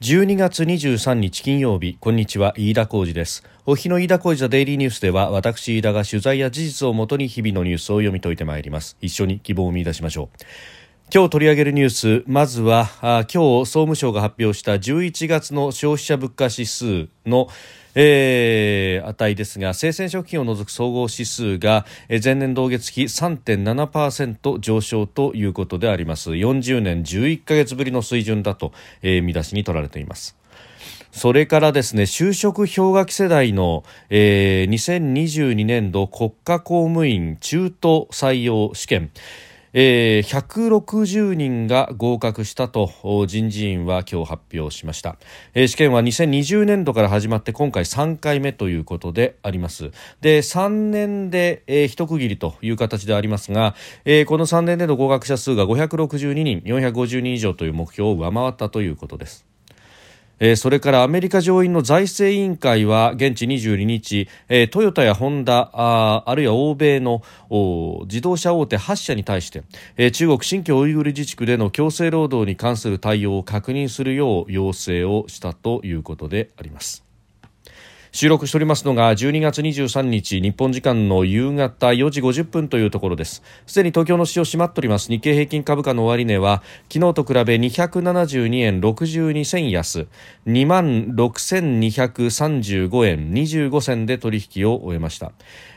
12月23日金曜日こんにちは飯田浩二です。お日の飯田浩二ザデイリーニュースでは私飯田が取材や事実をもとに日々のニュースを読み解いてまいります。一緒に希望を見出しましょう。今日取り上げるニュースまずは今日総務省が発表した11月の消費者物価指数のえー、値ですが生鮮食品を除く総合指数が前年同月比3.7%上昇ということであります。40年11ヶ月ぶりの水準だと、えー、見出しに取られています。それからですね就職氷河期世代の、えー、2022年度国家公務員中途採用試験。えー、160人が合格したと人事院は今日発表しました、試験は2020年度から始まって今回3回目ということであります。で3年で、えー、一区切りという形でありますが、この3年での合格者数が562人450人以上という目標を上回ったということです。え、それからアメリカ上院の財政委員会は現地22日、え、トヨタやホンダああるいは欧米の自動車大手8社に対して、え、中国新疆ウイグル自治区での強制労働に関する対応を確認するよう要請をしたということであります。収録しておりますのが12月23日日本時間の夕方4時50分というところです。すでに東京の市場閉まっております。日経平均株価の終値は昨日と比べ272円62銭安。2万6235円25銭で取引を終えました、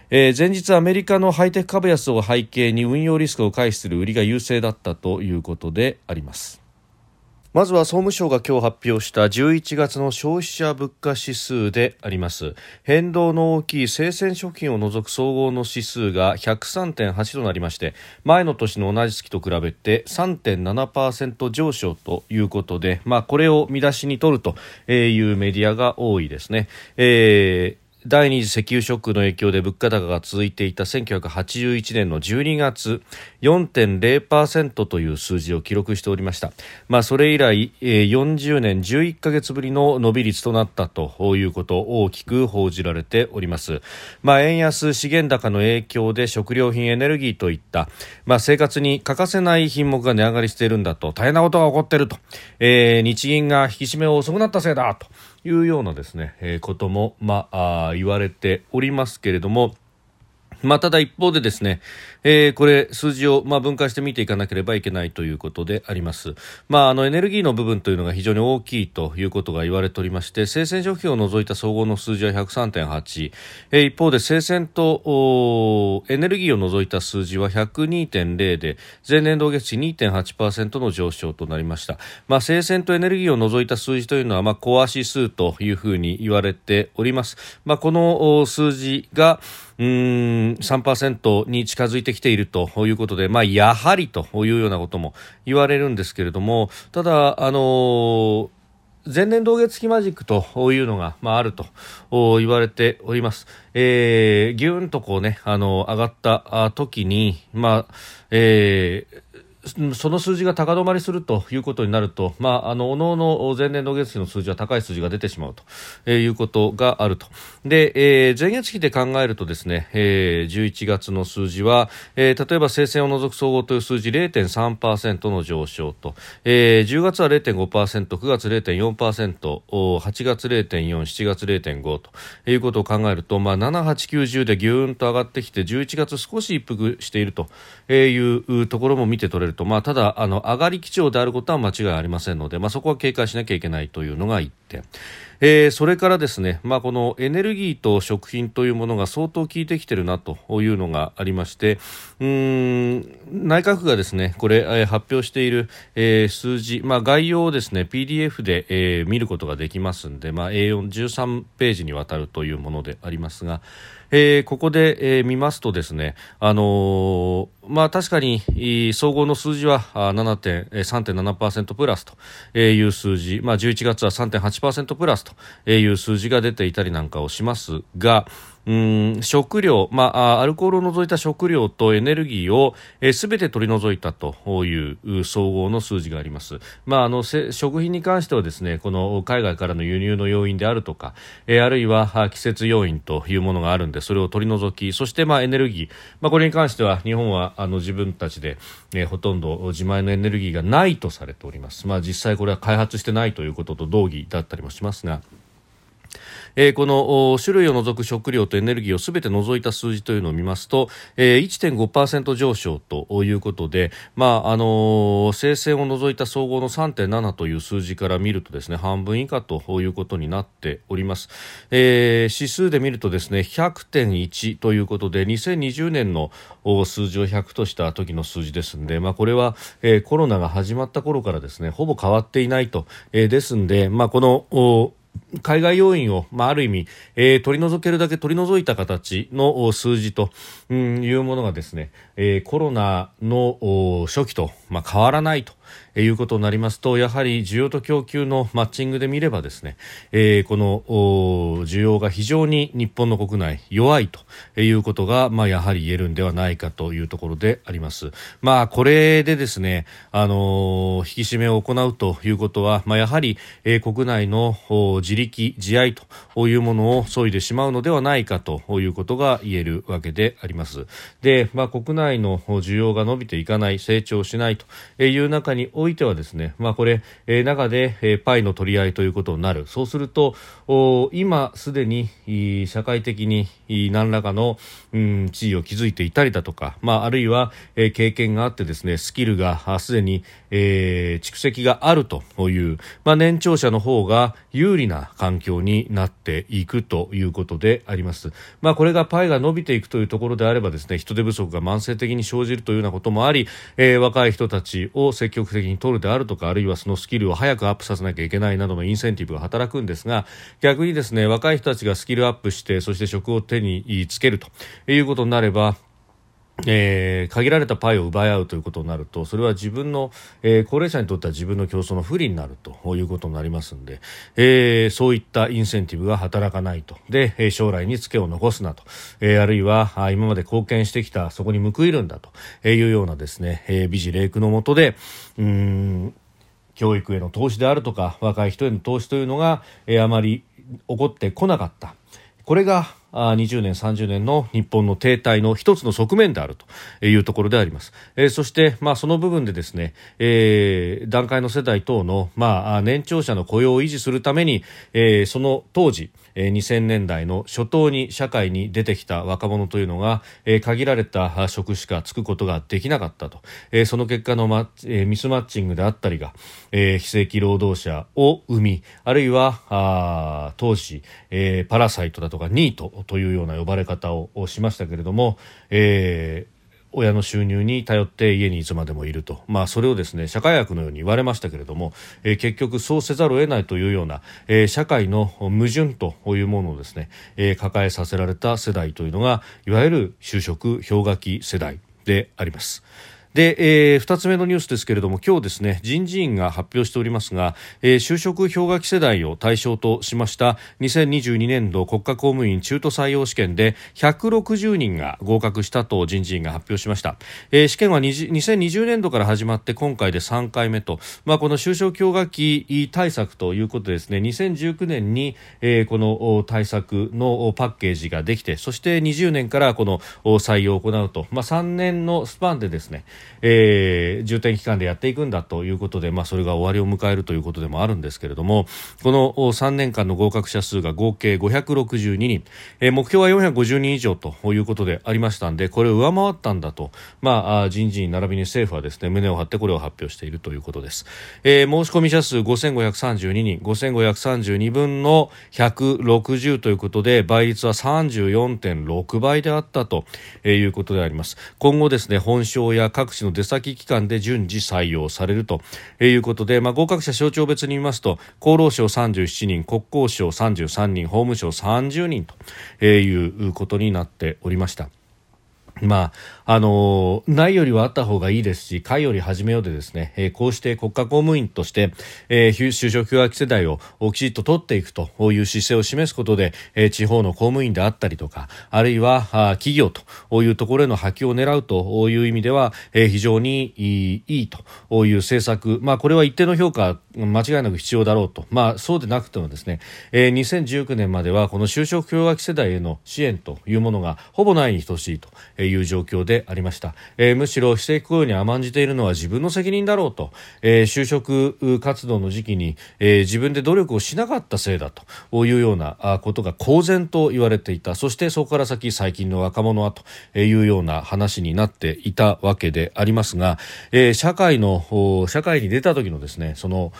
前日アメリカのハイテク株安を背景に運用リスクを回避する売りが優勢だったということであります。まずは総務省が今日発表した11月の消費者物価指数であります変動の大きい生鮮食品を除く総合の指数が103.8となりまして前の年の同じ月と比べて3.7%上昇ということで、まあ、これを見出しに取るというメディアが多いですね。えー第二次石油ショックの影響で物価高が続いていた1981年の12月4.0%という数字を記録しておりました、まあ、それ以来40年11ヶ月ぶりの伸び率となったということを大きく報じられております、まあ、円安資源高の影響で食料品エネルギーといった、まあ、生活に欠かせない品目が値上がりしているんだと大変なことが起こっていると、えー、日銀が引き締めを遅くなったせいだと。いうようなですね、えー、ことも、まあ、あ言われておりますけれども、まあ、ただ一方でですね、えー、これ数字をまあ分解して見ていかなければいけないということであります。まあ、あのエネルギーの部分というのが非常に大きいということが言われておりまして、生鮮食品を除いた総合の数字は103.8、えー、一方で生鮮とエネルギーを除いた数字は102.0で、前年同月比2.8%の上昇となりました。まあ、生鮮とエネルギーを除いた数字というのは、まあ、コア指数というふうに言われております。まあ、この数字が、うん3%に近づいてきているということで、まあ、やはりというようなことも言われるんですけれどもただ、あのー前年同月期マジックというのが、まあ、あると言われております。えー、ぎゅんとこうね、あの、上がった時に、まあ、えー、その数字が高止まりするということになると、まあ、あの、おのおの前年度月比の数字は高い数字が出てしまうと、えー、いうことがあると。で、えー、前月比で考えるとですね、えー、11月の数字は、えー、例えば生鮮を除く総合という数字0.3%の上昇と、えー、10月は0.5%、9月0.4%、8月0.4、7月0.5ということを考えると、まあ、7、8、9、10でぎゅーんと上がってきて、11月少し一服しているというところも見て取れると、まあ、ただあの上がり基調であることは間違いありませんので、まあ、そこは警戒しなきゃいけないというのが1点。えー、それからですね、まあ、このエネルギーと食品というものが相当効いてきてるなというのがありましてうん内閣府がですねこれ、えー、発表している、えー、数字、まあ、概要をですね PDF で、えー、見ることができますんで、まあ、A413 ページにわたるというものでありますが、えー、ここで、えー、見ますとですね、あのー、まあ確かに総合の数字は3.7%プラスという数字、まあ11月は3.8%プラスという数字が出ていたりなんかをしますが、うん食料、まあ、アルコールを除いた食料とエネルギーをすべ、て取り除いたという総合の数字があります。まあ、あの食品に関してはですねこの海外からの輸入の要因であるとか、えー、あるいは季節要因というものがあるんでそれを取り除きそしてまあエネルギー、まあ、これに関しては日本はあの自分たちで、えー、ほとんど自前のエネルギーがないとされております。まあ、実際これは開発してないということと同義だったりもしますが。えー、この種類を除く食料とエネルギーをすべて除いた数字というのを見ますと、えー、1.5%上昇ということで、まああのー、生鮮を除いた総合の3.7という数字から見るとですね半分以下ということになっております、えー、指数で見るとですね100.1ということで2020年の数字を100とした時の数字ですので、まあ、これは、えー、コロナが始まった頃からですねほぼ変わっていないと、えー、ですので、まあ、この海外要因を、まあ、ある意味、えー、取り除けるだけ取り除いた形の数字と、うん、いうものがですね、えー、コロナの初期と、まあ、変わらないということになりますとやはり需要と供給のマッチングで見ればですね、えー、この需要が非常に日本の国内弱いということが、まあ、やはり言えるんではないかというところであります。まあ、これでですね、あの引き締めを行うということは、まあ、やはり、えー、国内の自力自愛というものを削いでしまうのではないかということが言えるわけであります。で、まあ、国内の需要が伸びていかない成長しないという中においてはですね、まあ、これ、え、中で、え、パイの取り合いということになるそうすると今すでに社会的に何らかの、うん、地位を築いていたりだとか、まあ、あるいは、え、経験があってですねスキルがすでに、えー、蓄積があるという、まあ、年長者の方が有利な環境になっていくということであります。まあ、これがパイが伸びていくというところであればですね人手不足が慢性的に生じるというようなこともあり、えー、若い人たちを積極的に取るであるとかあるいはそのスキルを早くアップさせなきゃいけないなどのインセンティブが働くんですが逆にですね若い人たちがスキルアップしてそして職を手につけるということになればえー、限られたパイを奪い合うということになるとそれは自分の、えー、高齢者にとっては自分の競争の不利になるということになりますので、えー、そういったインセンティブが働かないと。で将来にツケを残すなと、えー、あるいは今まで貢献してきたそこに報いるんだと。いうようなですね、えー、美辞麗句のもとでうん教育への投資であるとか若い人への投資というのが、えー、あまり起こってこなかった。これが20年、30年の日本の停滞の一つの側面であるというところであります。えー、そして、まあ、その部分でですね、えー、段階の世代等の、まあ、年長者の雇用を維持するために、えー、その当時、え、2000年代の初頭に社会に出てきた若者というのが、え、限られた職しかつくことができなかったと、え、その結果のマ,、え、ミスマッチングであったりが、え、非正規労働者を生みあるいはあ当時、え、パラサイトだとかニートというような呼ばれ方をしましたけれども、え、親の収入に頼って家にいつまでもいると、まあ、それをですね社会悪のように言われましたけれども、えー、結局そうせざるを得ないというような、えー、社会の矛盾というものをですね、えー、抱えさせられた世代というのがいわゆる就職氷河期世代であります。で、えー、2つ目のニュースですけれども今日ですね人事院が発表しておりますが、えー、就職氷河期世代を対象としました2022年度国家公務員中途採用試験で160人が合格したと人事院が発表しました、えー、試験は2020年度から始まって今回で3回目と、まあ、この就職氷河期対策ということですね2019年に、えー、この対策のパッケージができてそして20年からこの採用を行うと、まあ、3年のスパンでですねえー、重点期間でやっていくんだということで、まあ、それが終わりを迎えるということでもあるんですけれどもこの3年間の合格者数が合計562人、えー、目標は450人以上ということでありましたのでこれを上回ったんだと、まあ、人事院並びに政府はですね胸を張ってこれを発表しているということです、えー、申し込み者数5532人。5532分の160ということで倍率は34.6倍であったということであります。今後ですね本省や各地の出先機関で順次採用されるということで、まあ、合格者省庁別に見ますと厚労省37人国交省33人法務省30人ということになっておりました。まあ、あのないよりはあった方がいいですし、会より始めようでですね、えー、こうして国家公務員として、えー、就職氷河期世代をきちっと取っていくという姿勢を示すことで、えー、地方の公務員であったりとか、あるいはあ企業というところへの波及を狙うという意味では、えー、非常にいいいいという政策、まあ、これは一定の評価、間違いなく必要だろうと、まあ、そうでなくてもですね、えー、2019年まではこの就職氷河期世代への支援というものがほぼないに等しいと。いう状況でありました、えー、むしろ非正規雇用に甘んじているのは自分の責任だろうと、えー、就職活動の時期に、えー、自分で努力をしなかったせいだと。いうようなことが公然と言われていた。そしてそこから先最近の若者はというような話になっていたわけでありますが、えー、社会の社会に出た時のですねその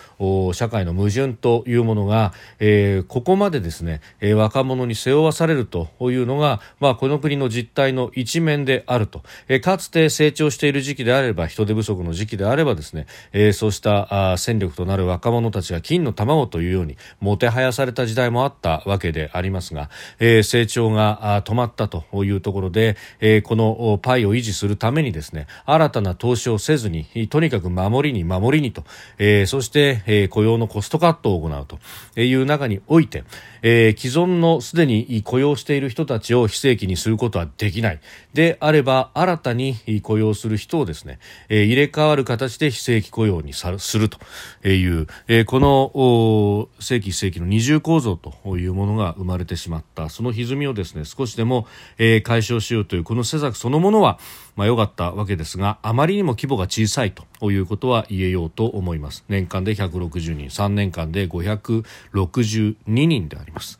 社会の矛盾というものが、えー、ここまでですね、えー、若者に背負わされるというのが、まあ、この国の実態の一面であると、え、かつて成長している時期であれば人手不足の時期であればですね、え、そうしたあ戦力となる若者たちが金の卵というようにもてはやされた時代もあったわけでありますが、え、成長が止まったというところで、え、このパイを維持するためにですね新たな投資をせずにとにかく守りに守りにと、え、そして、え、雇用のコストカットを行うという中において、えー、既存のすでに雇用している人たちを非正規にすることはできない。であれば新たに雇用する人をですね、えー、入れ替わる形で非正規雇用にさするという、えー、この正規非正規の二重構造というものが生まれてしまった。その歪みをですね少しでも、えー、解消しようというこの施策そのものはまあ、良かったわけですがあまりにも規模が小さいと。いうことは言えようと思います年間で160人3年間で562人であります。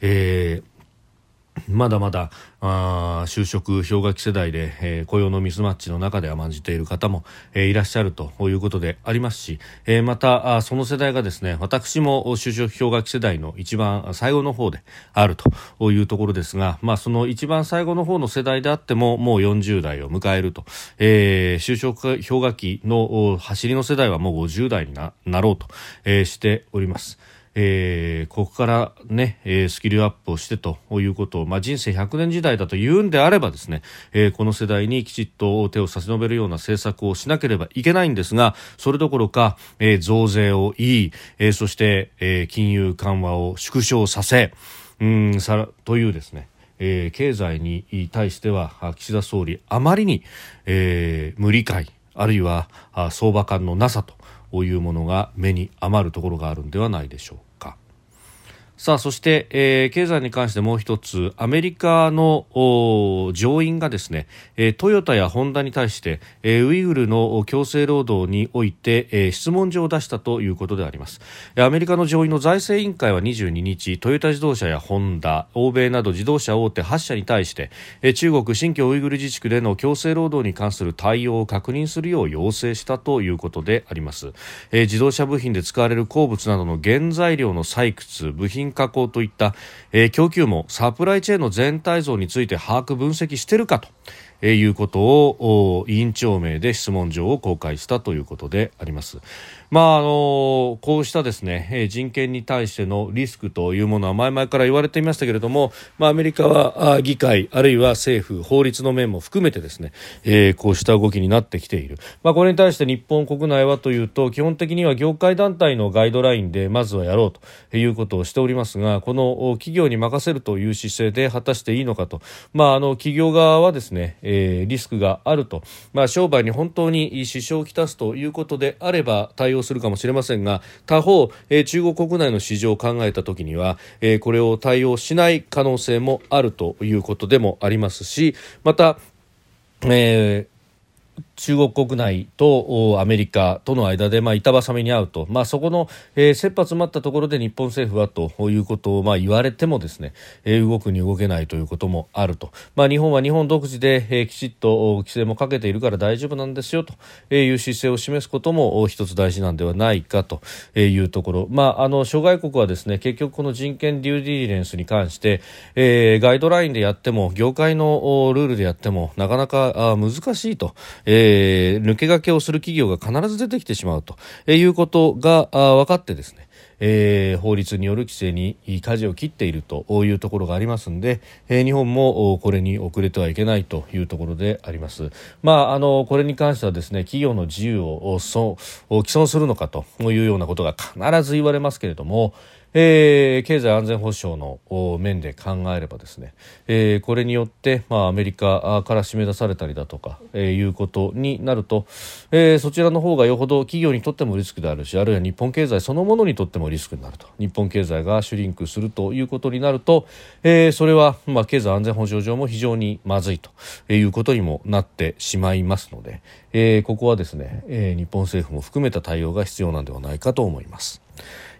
えーまだまだあ就職氷河期世代で、えー、雇用のミスマッチの中で甘んじている方も、えー、いらっしゃるということでありますし、えー、またあその世代がですね私も就職氷河期世代の一番最後の方であるというところですが、まあ、その一番最後の方の世代であってももう40代を迎えると、えー、就職氷河期の走りの世代はもう50代になろうと、えー、しております。えー、ここからね、えー、スキルアップをしてということを、まあ、人生100年時代だと言うんであればですね、えー、この世代にきちっと手を差し伸べるような政策をしなければいけないんですがそれどころか、えー、増税を言い、えー、そして、えー、金融緩和を縮小させうんさというですねえー、経済に対しては岸田総理あまりに、えー、無理解あるいは相場感のなさというものが目に余るところがあるんではないでしょうさあそして、えー、経済に関してもう一つアメリカの上院がですね、えー、トヨタやホンダに対して、えー、ウイグルの強制労働において、えー、質問状を出したということであります。アメリカの上院の財政委員会は22日トヨタ自動車やホンダ欧米など自動車大手8社に対して、えー、中国新疆ウイグル自治区での強制労働に関する対応を確認するよう要請したということであります、えー、自動車部品で使われる鉱物などの原材料の採掘部品加工といった、えー、供給網サプライチェーンの全体像について把握分析しているかと。えー、いうことを委員長名で質問状を公開したということであります。まああのこうしたですね人権に対してのリスクというものは前々から言われていましたけれども、まあ、アメリカは議会あるいは政府法律の面も含めてですね、えー、こうした動きになってきている、まあ、これに対して日本国内はというと基本的には業界団体のガイドラインでまずはやろうということをしておりますがこの企業に任せるという姿勢で果たしていいのかと、まあ、あの企業側はですね、え、えリスクがあると、まあ、商売に本当に支障をきたすということであれば対応するかもしれませんが他方、え、中国国内の市場を考えた時には、え、これを対応しない可能性もあるということでもありますしまた、えー中国国内とアメリカとの間で、まあ、板挟みに合うと、まあ、そこの、えー、切羽詰まったところで日本政府はということを、まあ、言われてもですね、えー、動くに動けないということもあると、まあ、日本は日本独自で、えー、きちっと規制もかけているから大丈夫なんですよという姿勢を示すことも一つ大事なんではないかというところ、まあ、あの諸外国はですね結局この人権デューディリレンスに関して、えー、ガイドラインでやっても業界のルールでやってもなかなか難しいと。えー、抜け駆けをする企業が必ず出てきてしまうということが分かってですねえー、法律による規制に舵を切っているというところがありますので、えー、日本もこれに遅れてはいけないというところであります。まあ、あのこれに関してはですね企業の自由をそ既存するのかというようなことが必ず言われますけれども、えー、経済安全保障の面で考えればですね、えー、これによって、まあ、アメリカから締め出されたりだとか、えー、いうことになると、えー、そちらの方がよほど企業にとってもリスクであるしあるいは日本経済そのものにとってもリスクになると日本経済がシュリンクするということになると、えー、それは、まあ、経済安全保障上も非常にまずいということにもなってしまいますので、えー、ここはですね、えー、日本政府も含めた対応が必要なんではないかと思います。